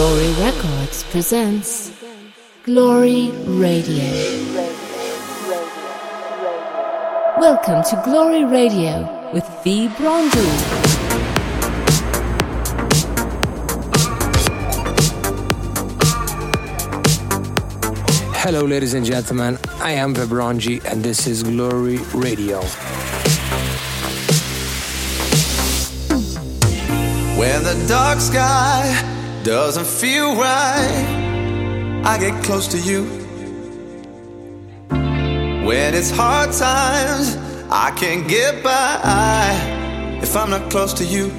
Glory Records presents Glory Radio. Welcome to Glory Radio with V. Brondu. Hello, ladies and gentlemen. I am Vebronji, and this is Glory Radio. Where the dark sky doesn't feel right. I get close to you. When it's hard times, I can't get by if I'm not close to you.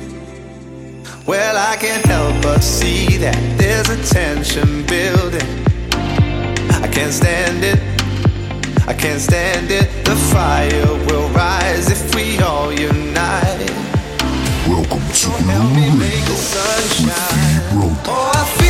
Well, I can't help but see that there's a tension building. I can't stand it. I can't stand it. The fire will rise if we all unite. Welcome to the Radio with Oh.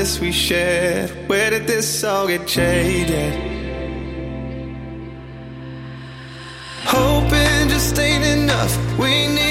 kindness we shared. Where did this all get jaded? Hoping just ain't enough. We need.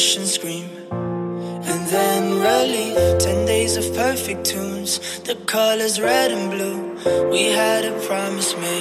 push and scream and then relief. Ten days of perfect tunes, the colors red and blue. We had a promise made.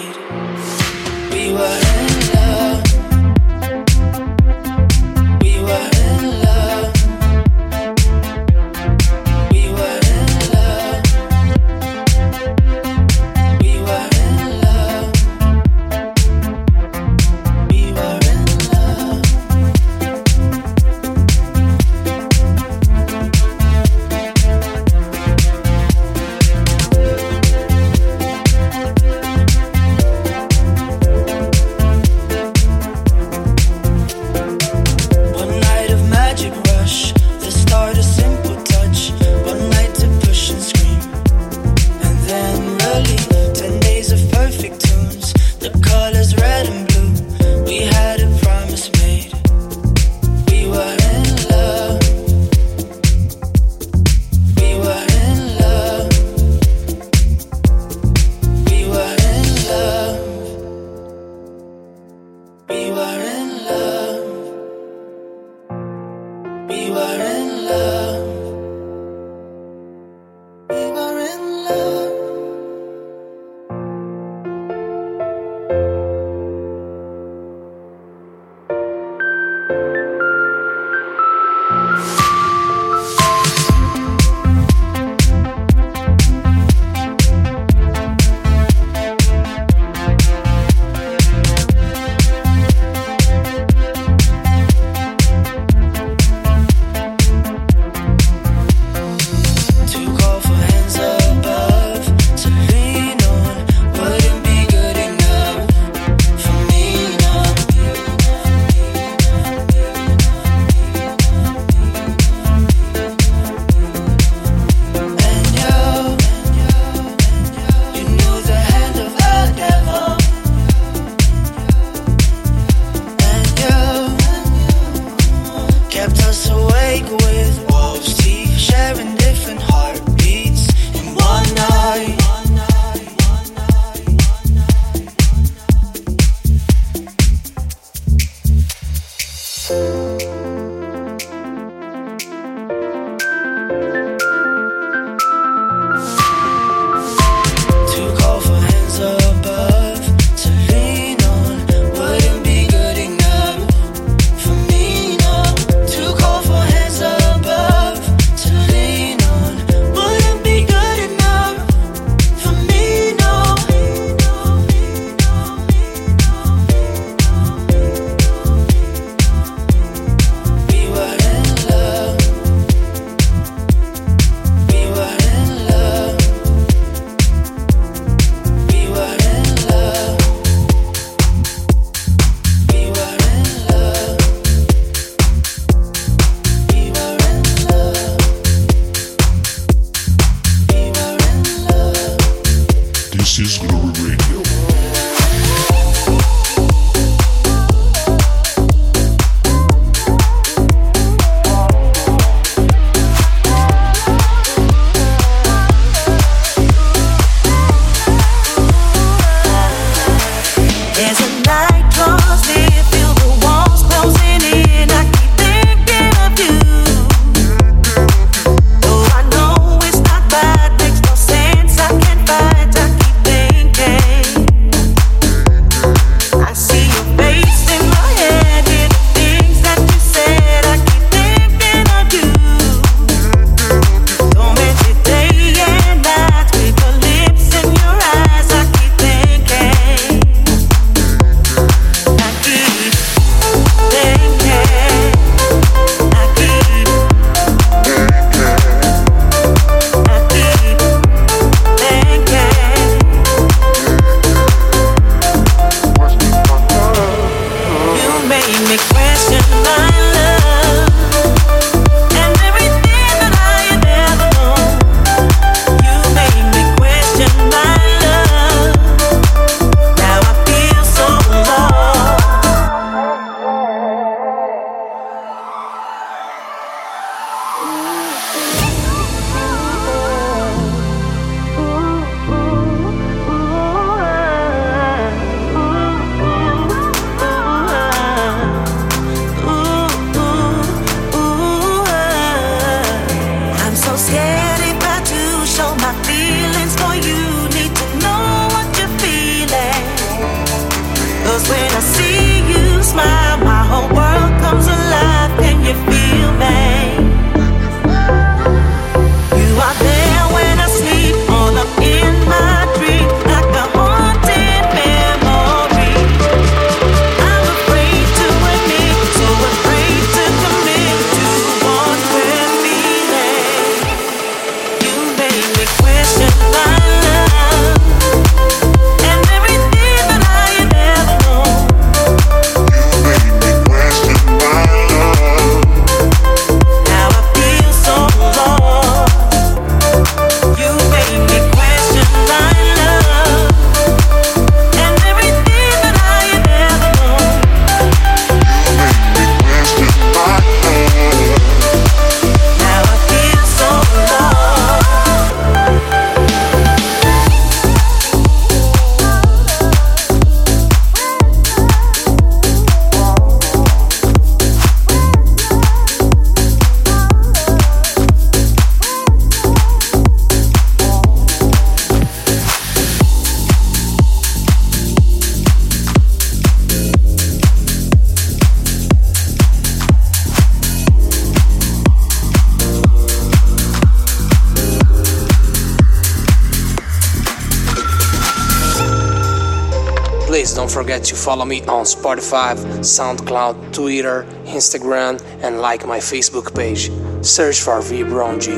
Follow me on Spotify, SoundCloud, Twitter, Instagram, and like my Facebook page. Search for V Brown G.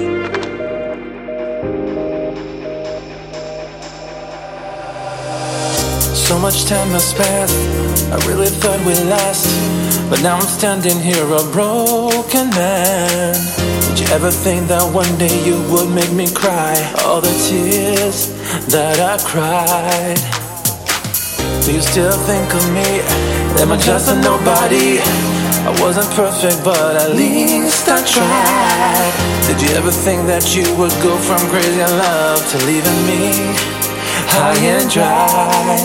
So much time has passed, I really thought we'd last. But now I'm standing here a broken man. Did you ever think that one day you would make me cry? All the tears that I cried. Do you still think of me? Am I just a nobody? I wasn't perfect, but at least I tried. Did you ever think that you would go from crazy in love to leaving me high and dry?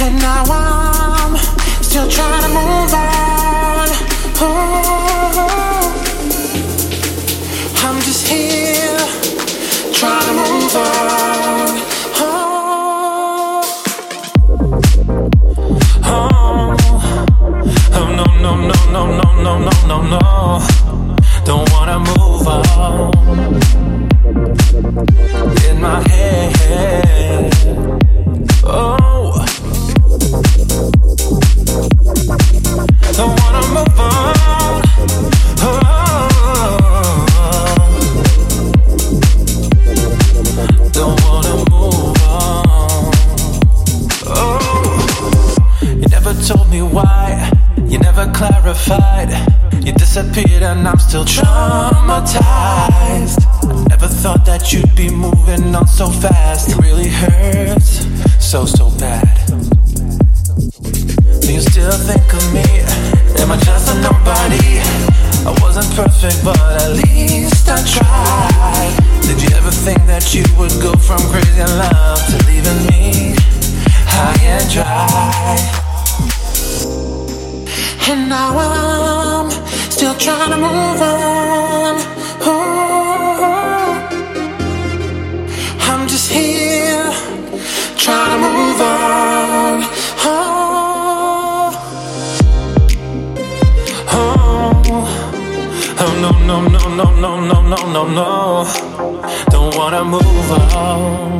And now I'm still trying to move on. Oh, I'm just here trying to move on. no, no, no, no, no, no, no. Don't wanna move on. In my head. Oh. Don't wanna move on. You disappeared and I'm still traumatized. Never thought that you'd be moving on so fast. It really hurts so, so bad. Do you still think of me? Am I just a nobody? I wasn't perfect, but at least I tried. Did you ever think that you would go from crazy love to leaving me high and dry? And now I'm still trying to move on. Oh, I'm just here trying to move on. Oh, oh, oh no, no, no, no, no, no, no, no, no. Don't wanna move on.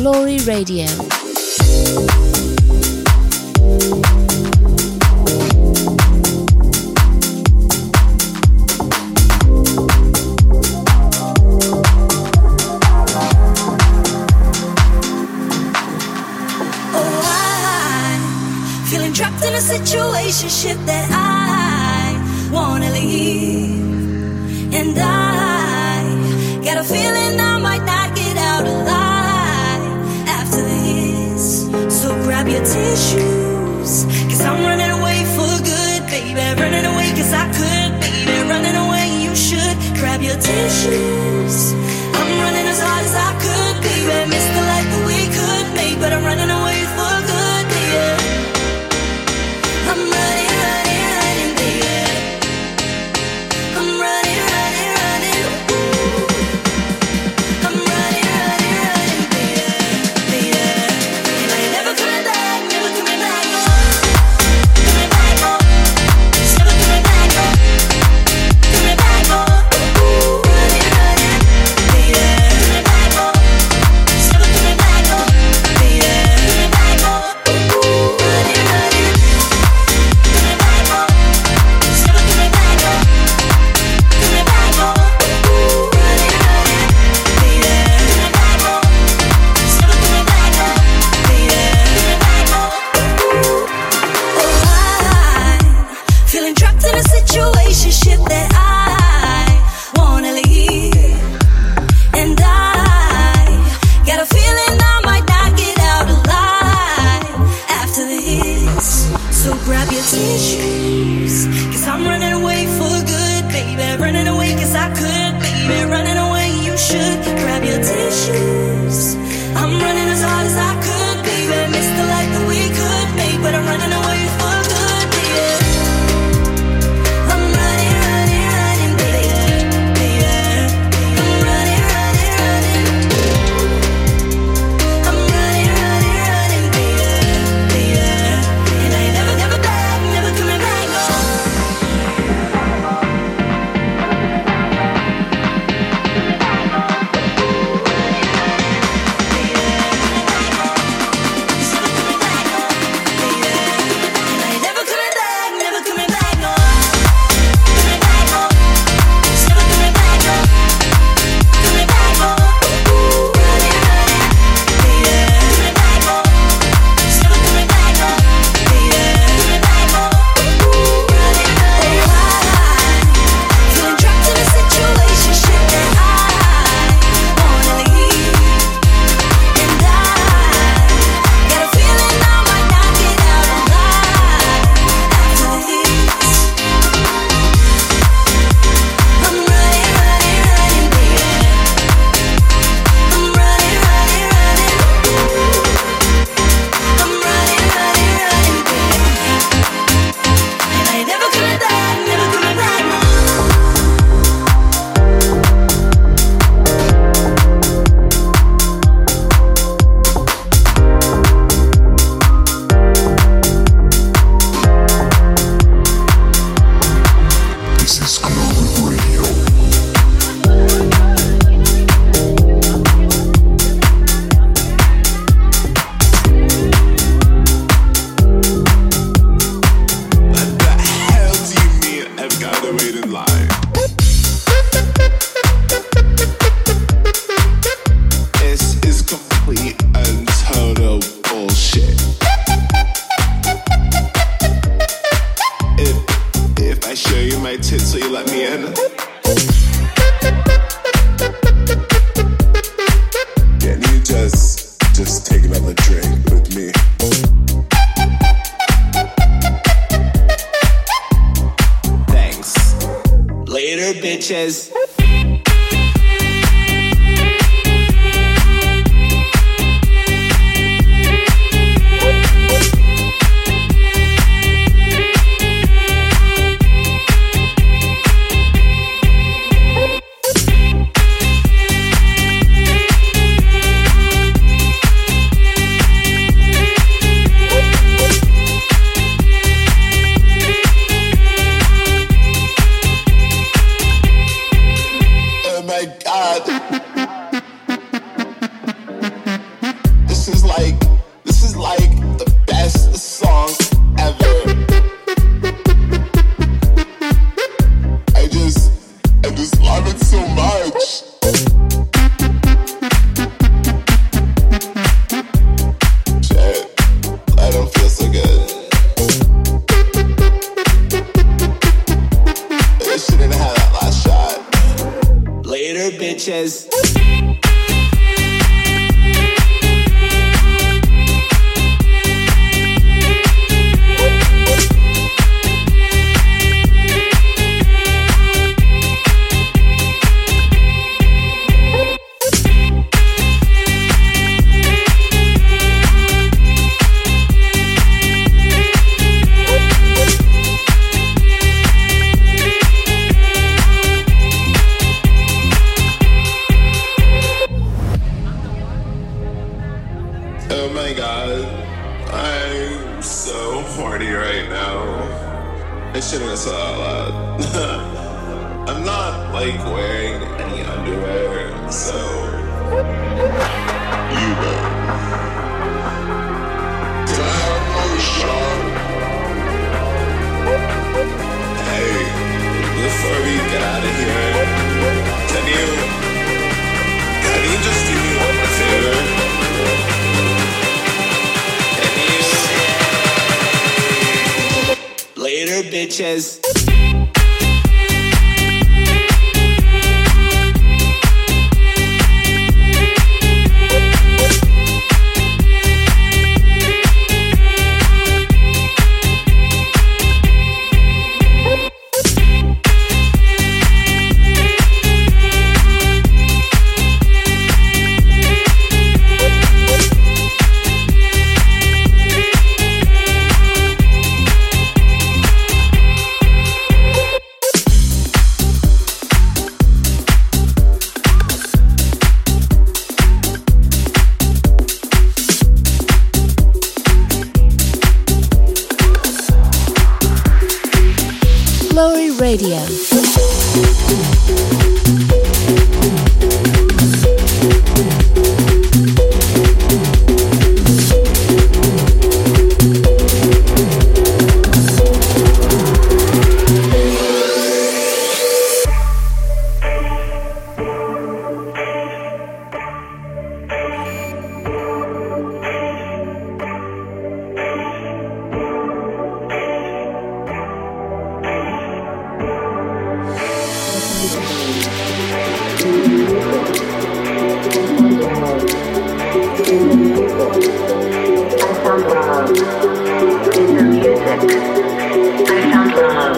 Glory Radio.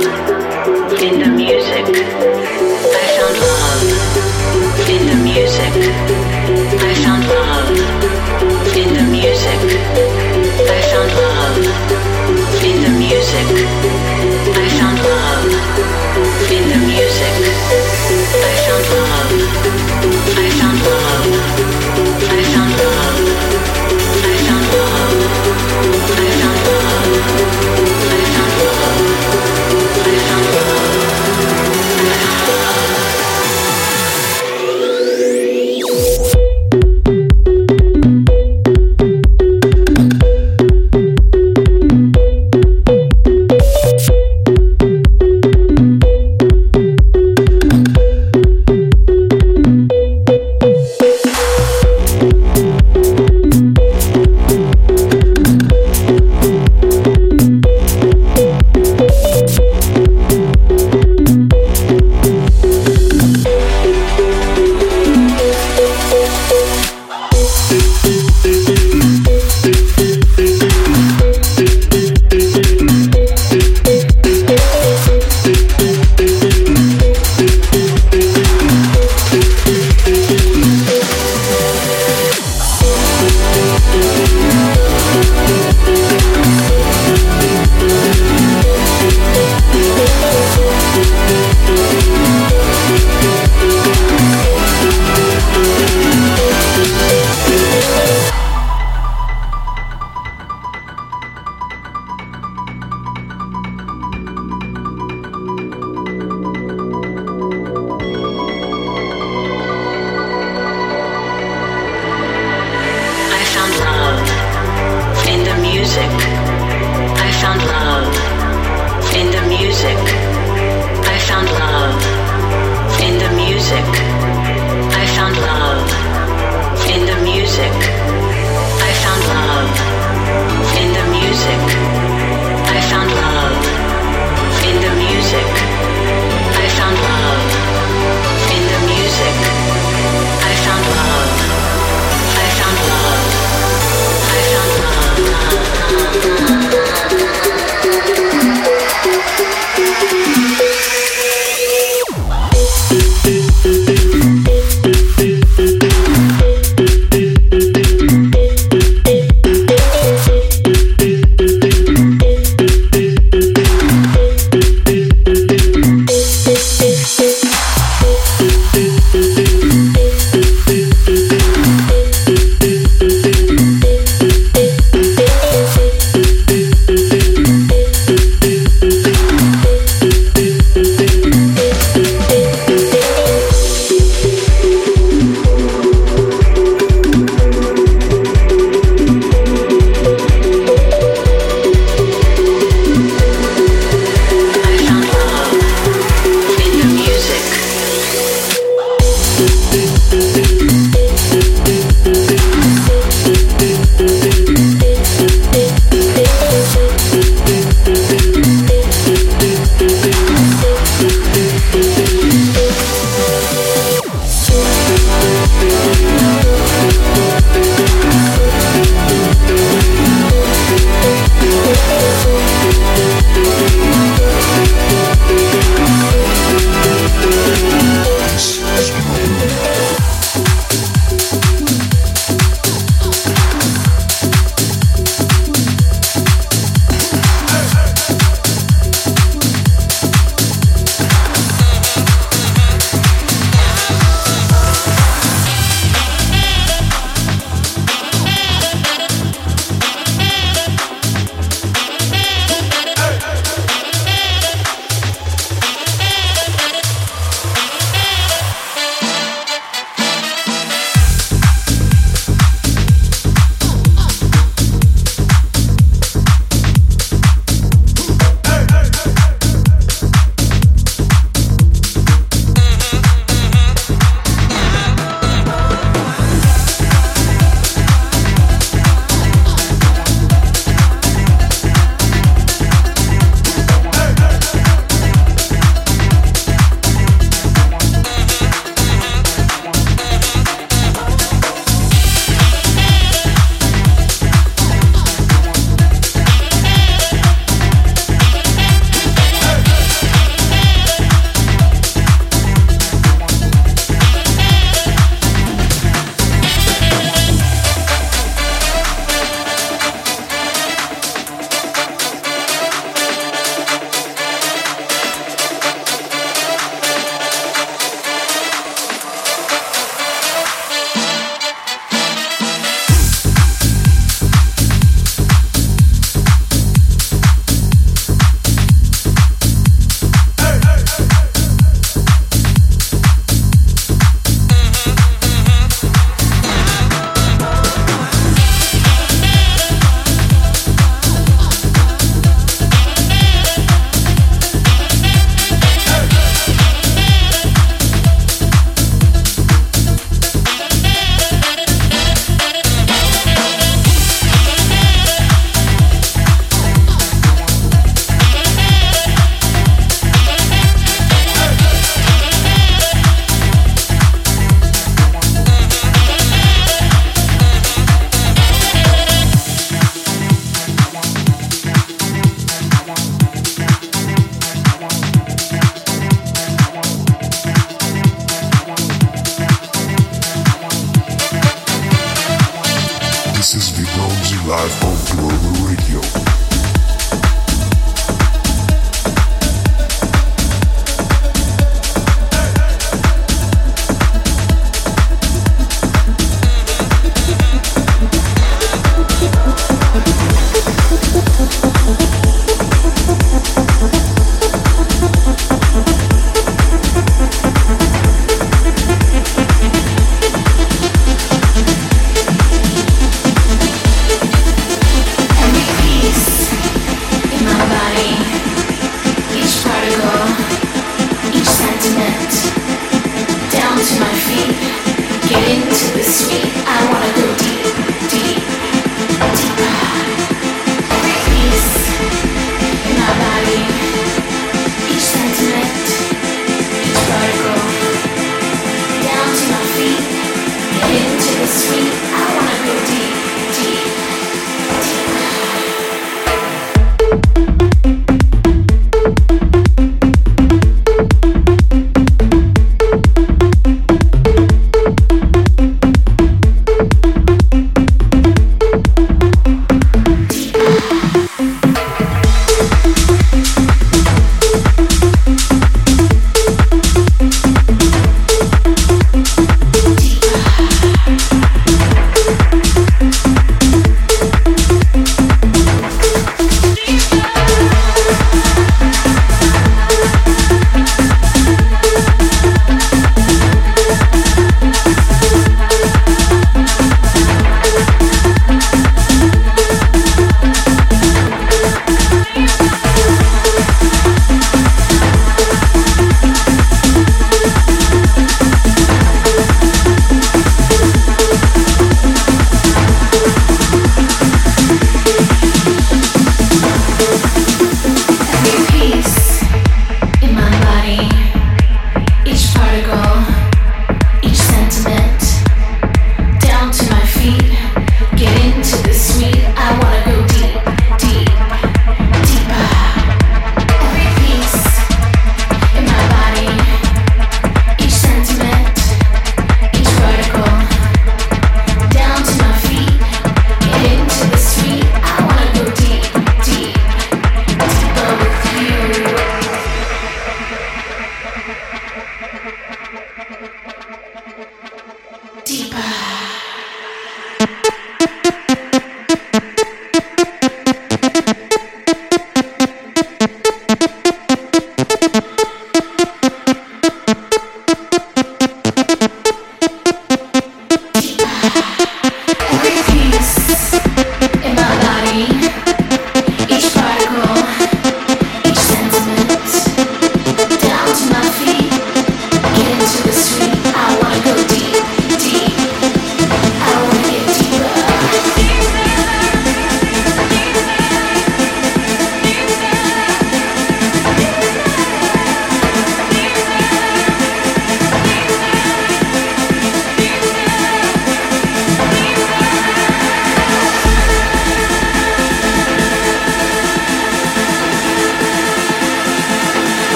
Thank you.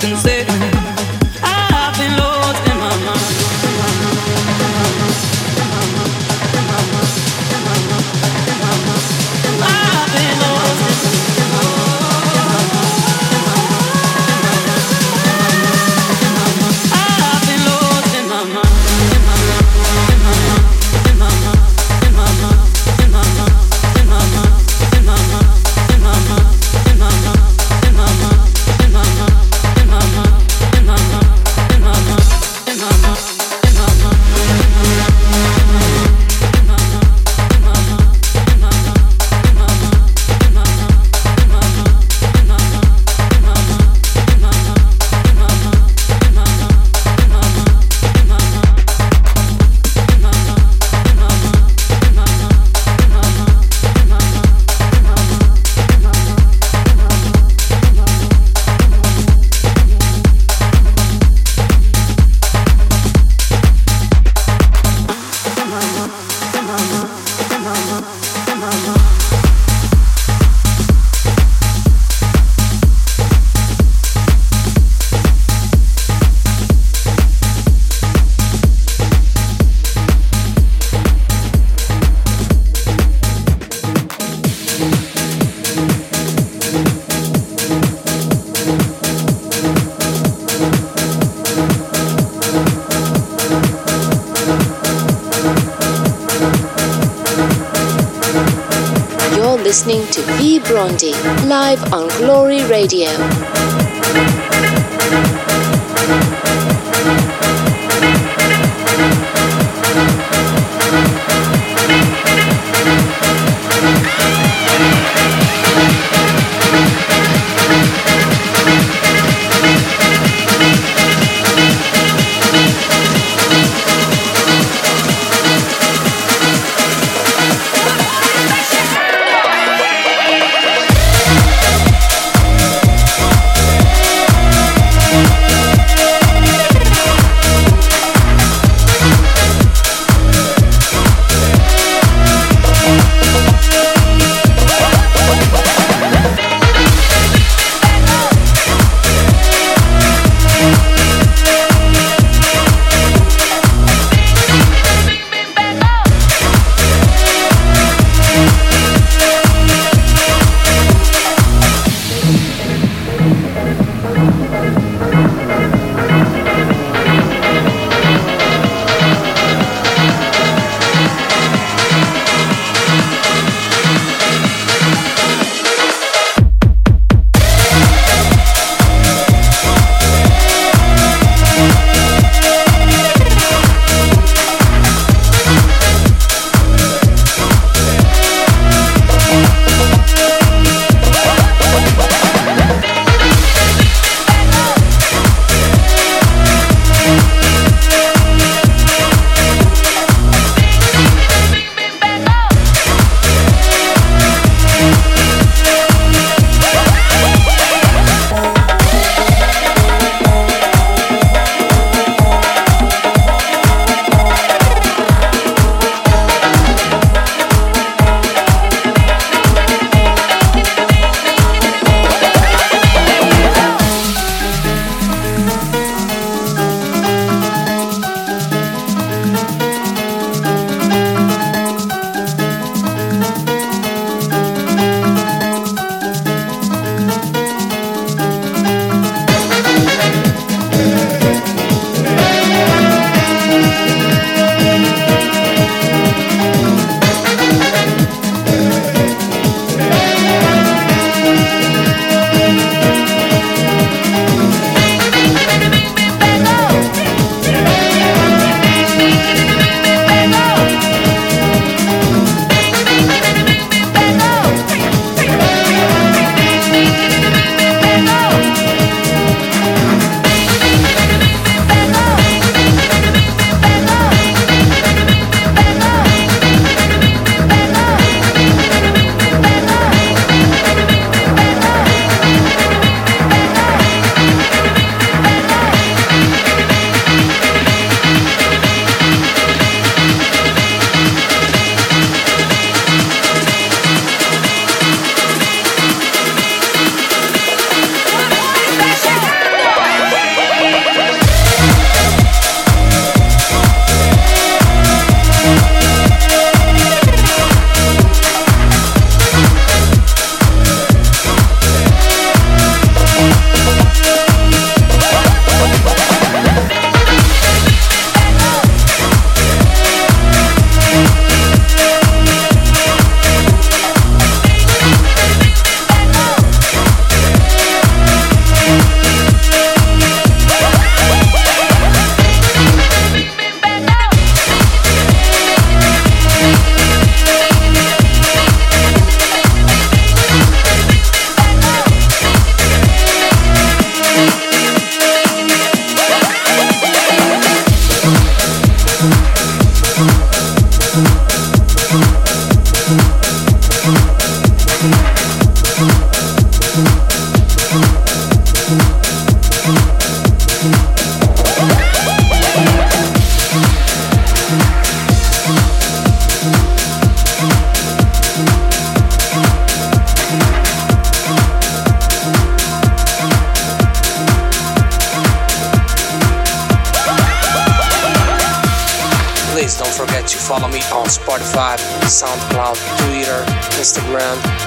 can say listening to V Brondi live on Glory Radio.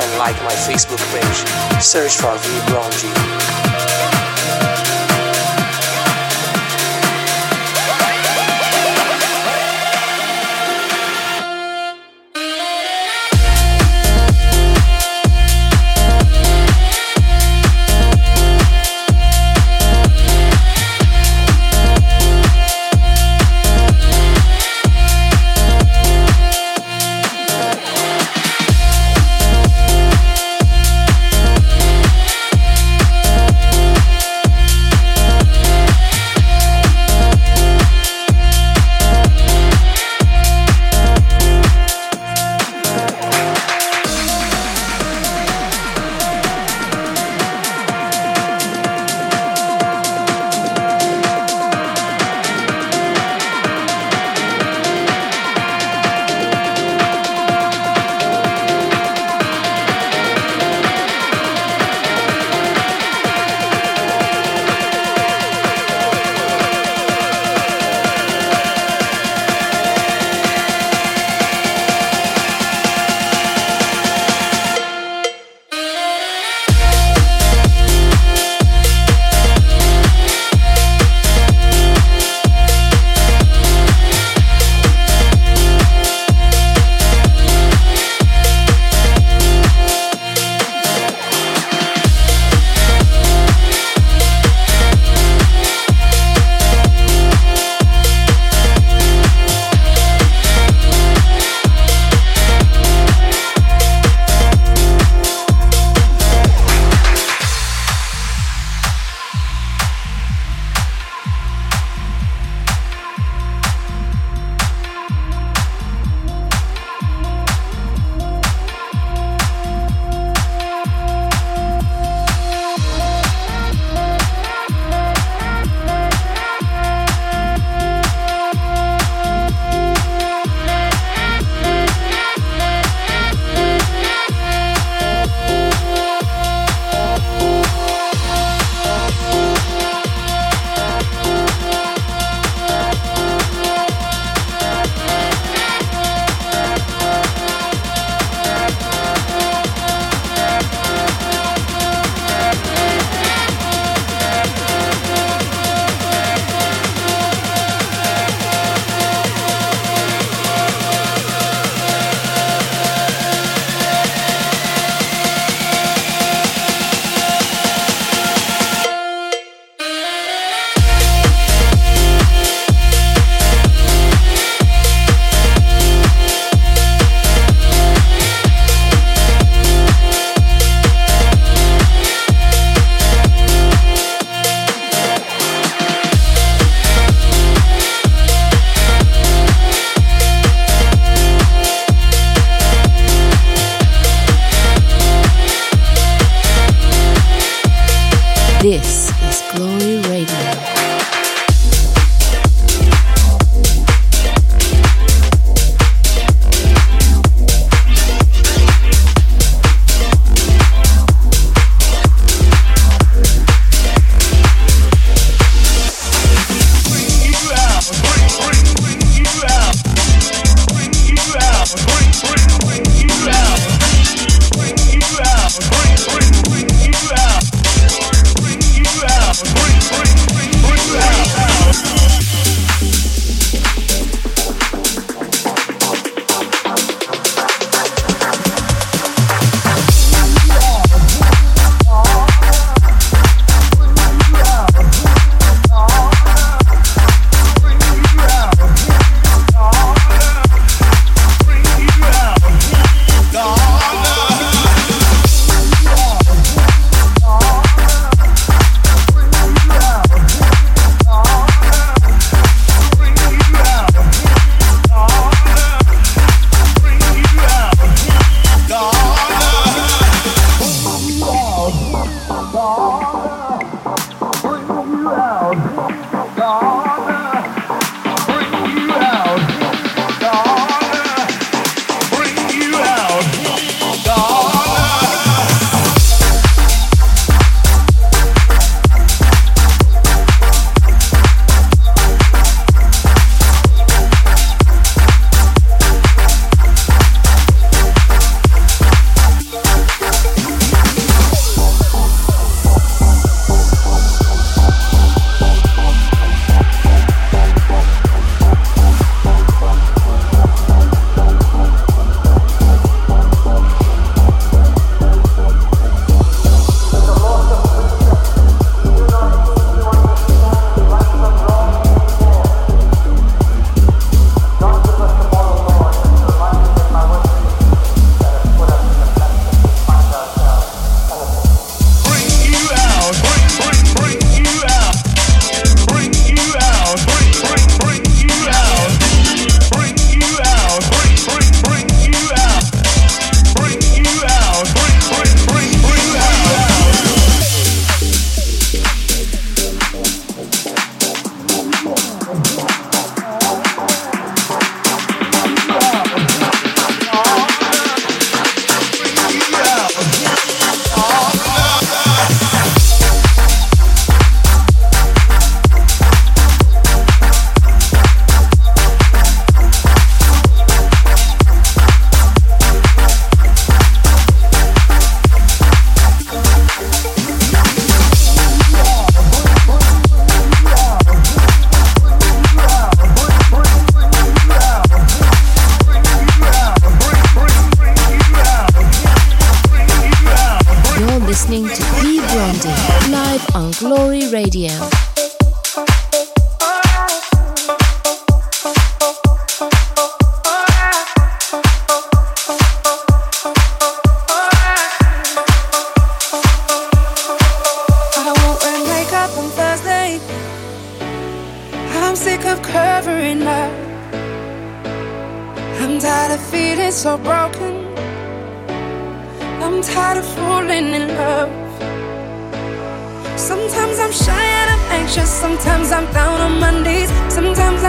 And like my Facebook page. Search for V Bronji.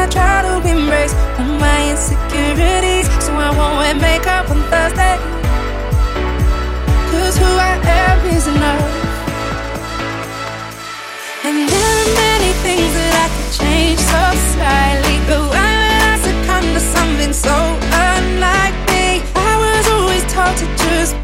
I try to embrace all my insecurities so I won't make up on Thursday. Cause who I am is enough. And there are many things that I could change so slightly, but why would I succumb to something so unlike me? I was always taught to just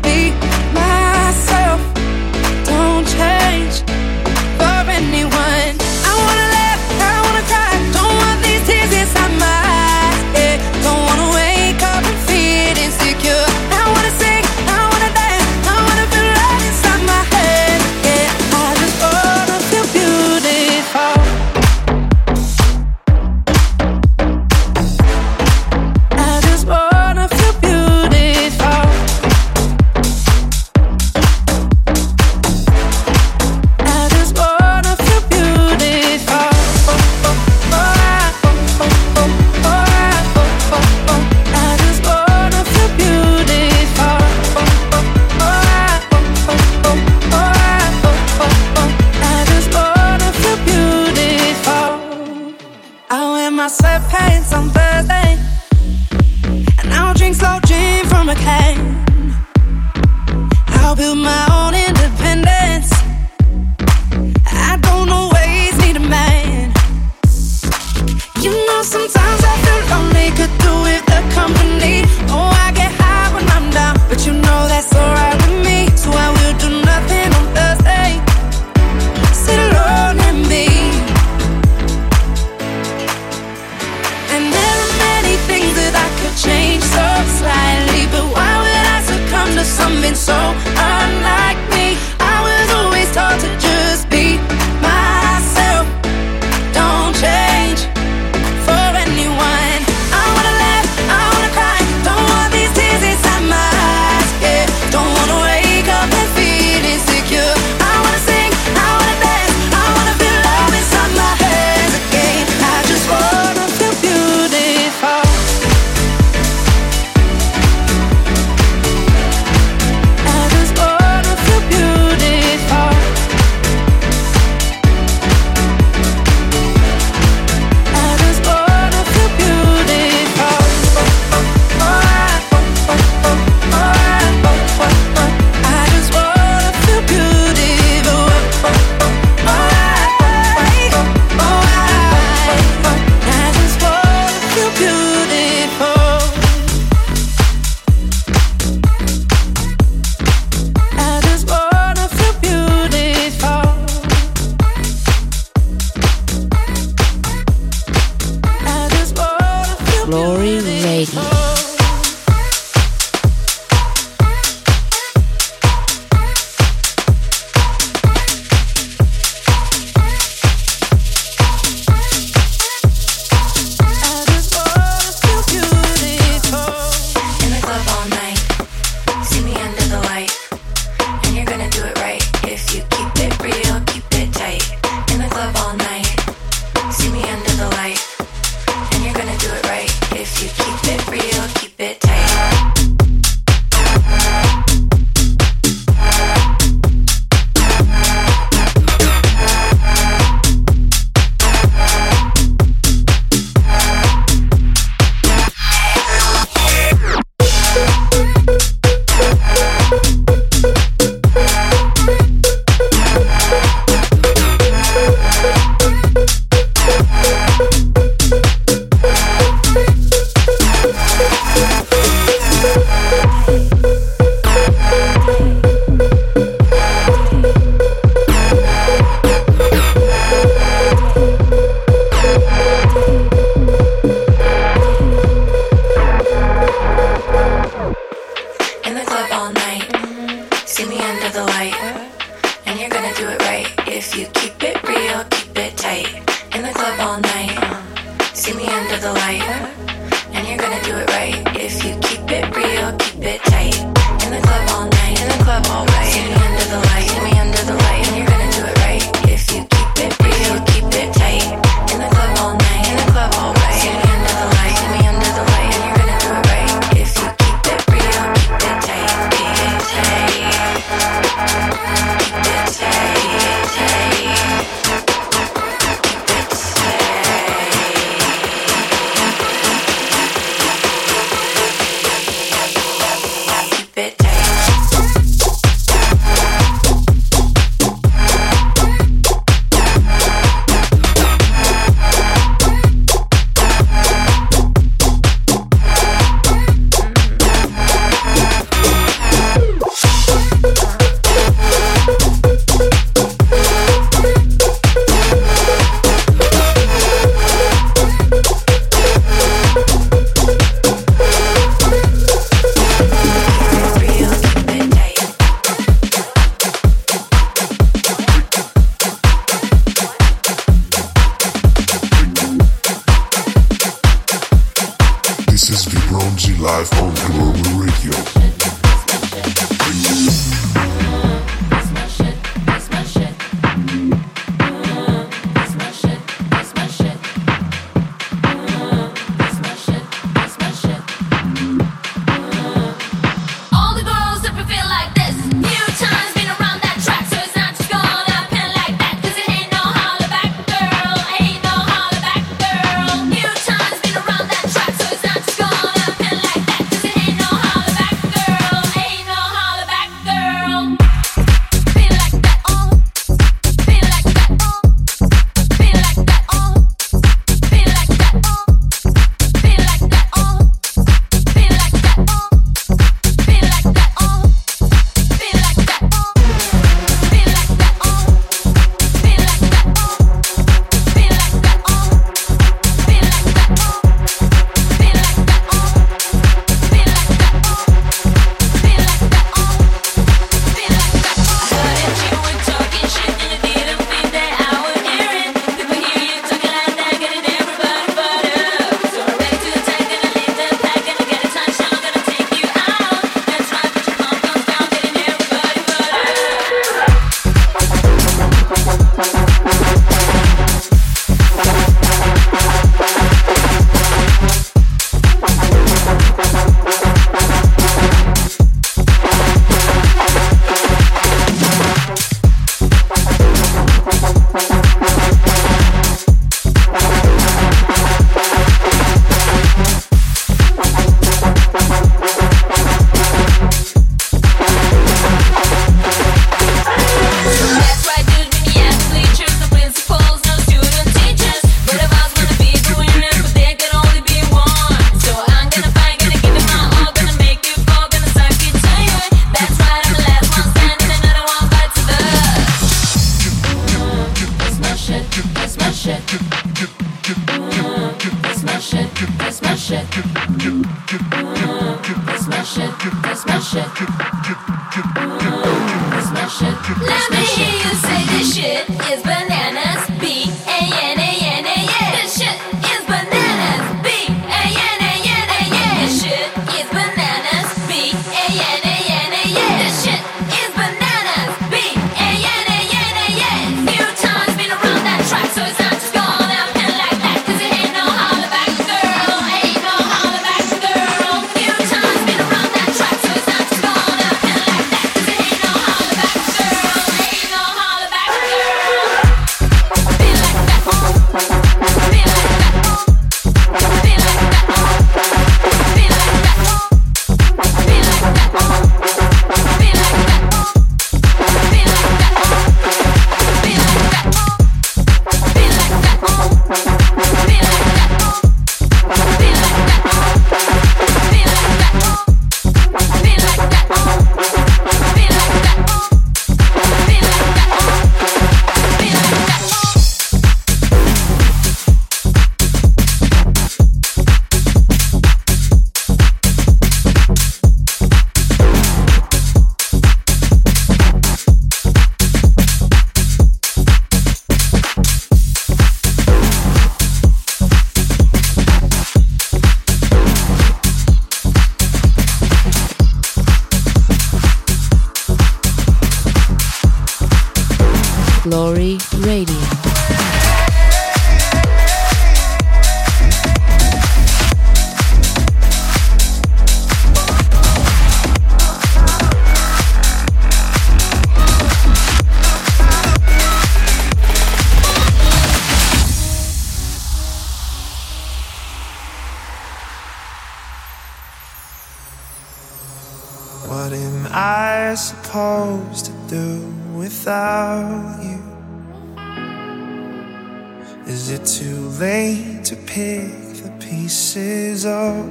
up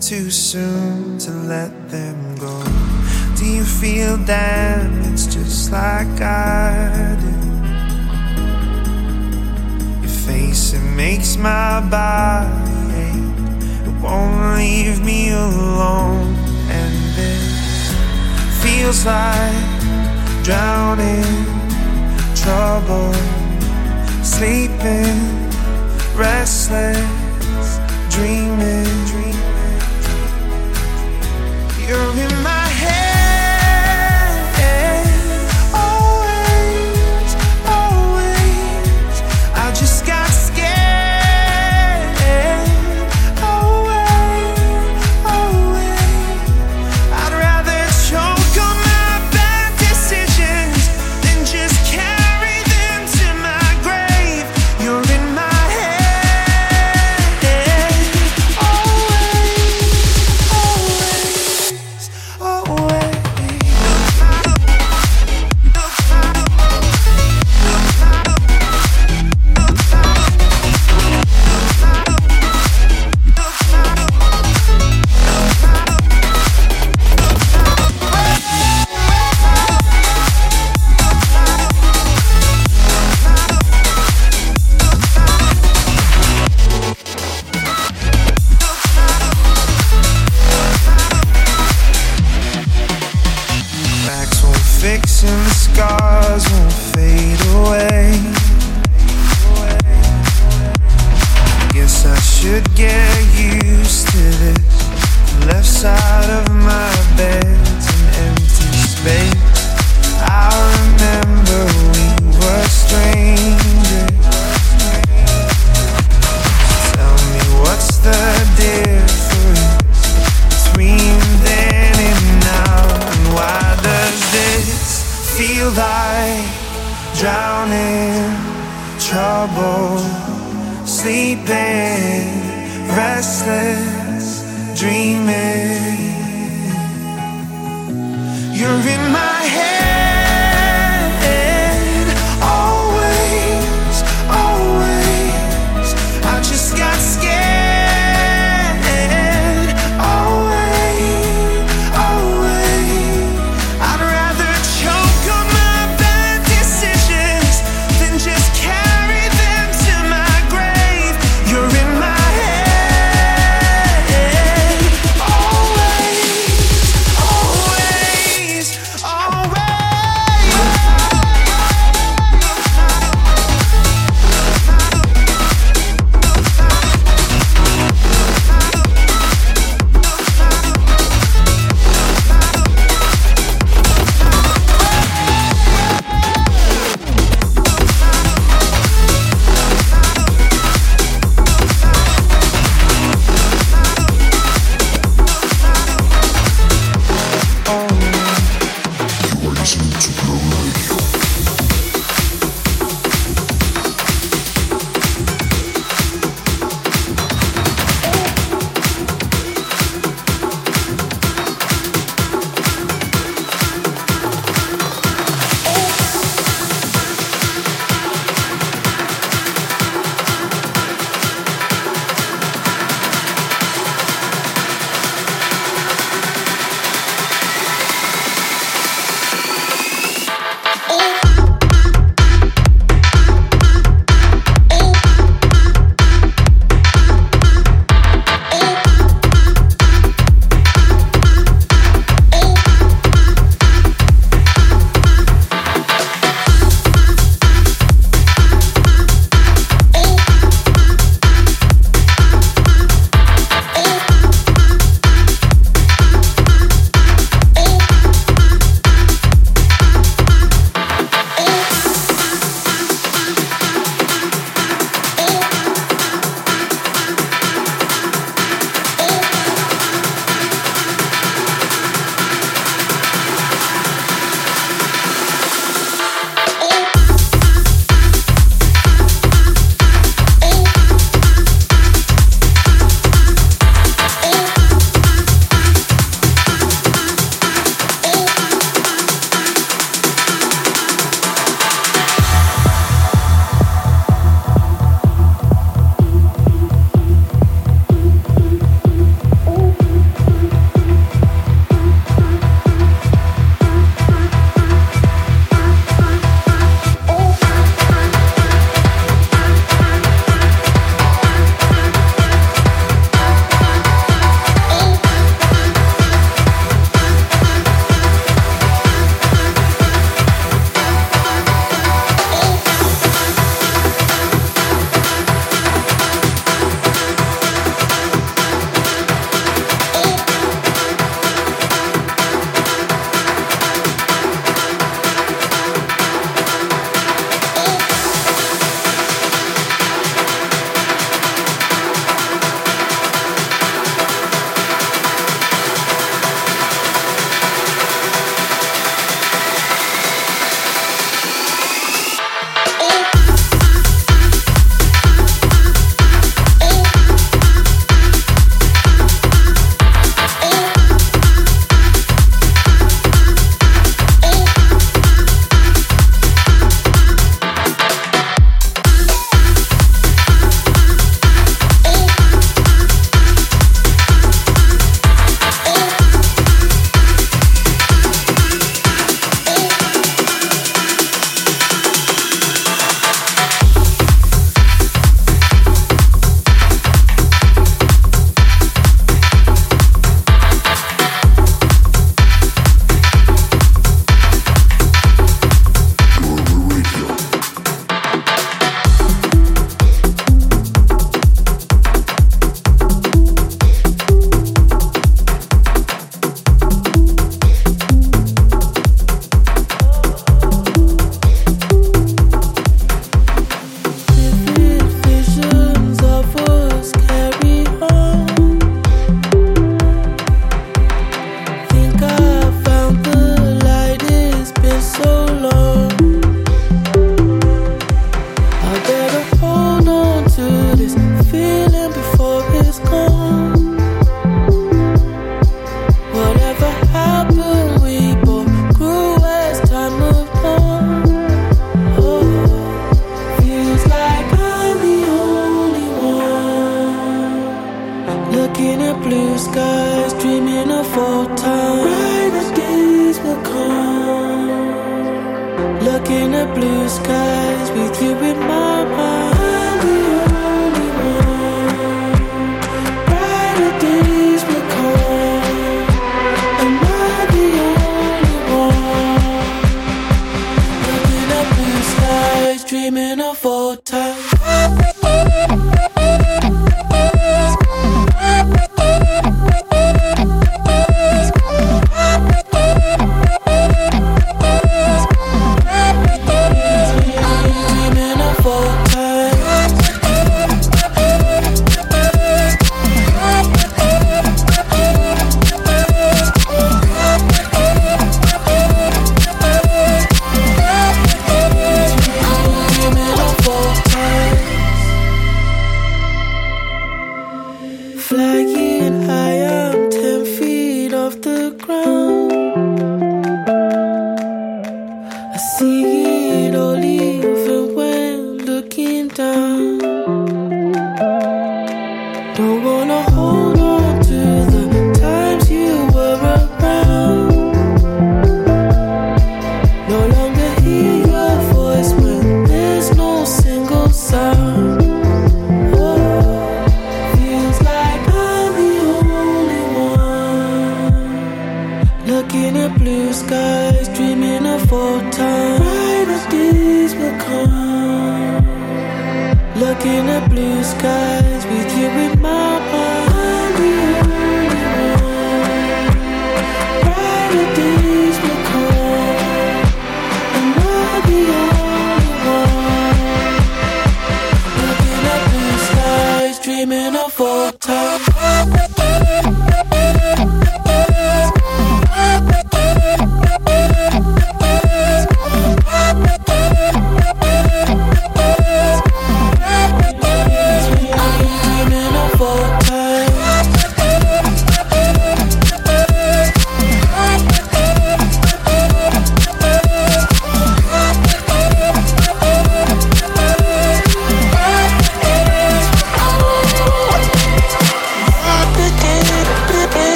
too soon to let them go. Do you feel that it's just like I do? Your face, it makes my body ache. It won't leave me alone. And it feels like drowning, trouble, sleeping, restless dreaming. You're in my Fixing the scars won't fade away. Guess I should get used to this. The left side of my bed's an empty space. In trouble, sleeping, restless, dreaming. You're in my